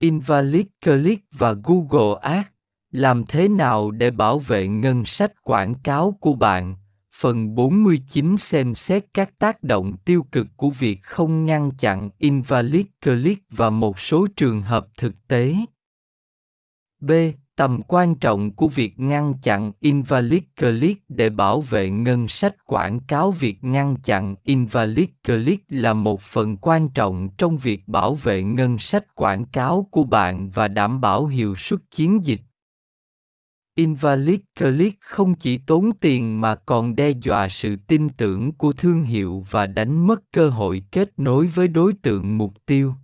Invalid Click và Google Ads. Làm thế nào để bảo vệ ngân sách quảng cáo của bạn? Phần 49 xem xét các tác động tiêu cực của việc không ngăn chặn invalid click và một số trường hợp thực tế. B. Tầm quan trọng của việc ngăn chặn invalid click để bảo vệ ngân sách quảng cáo Việc ngăn chặn invalid click là một phần quan trọng trong việc bảo vệ ngân sách quảng cáo của bạn và đảm bảo hiệu suất chiến dịch. Invalid Click không chỉ tốn tiền mà còn đe dọa sự tin tưởng của thương hiệu và đánh mất cơ hội kết nối với đối tượng mục tiêu.